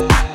Bye.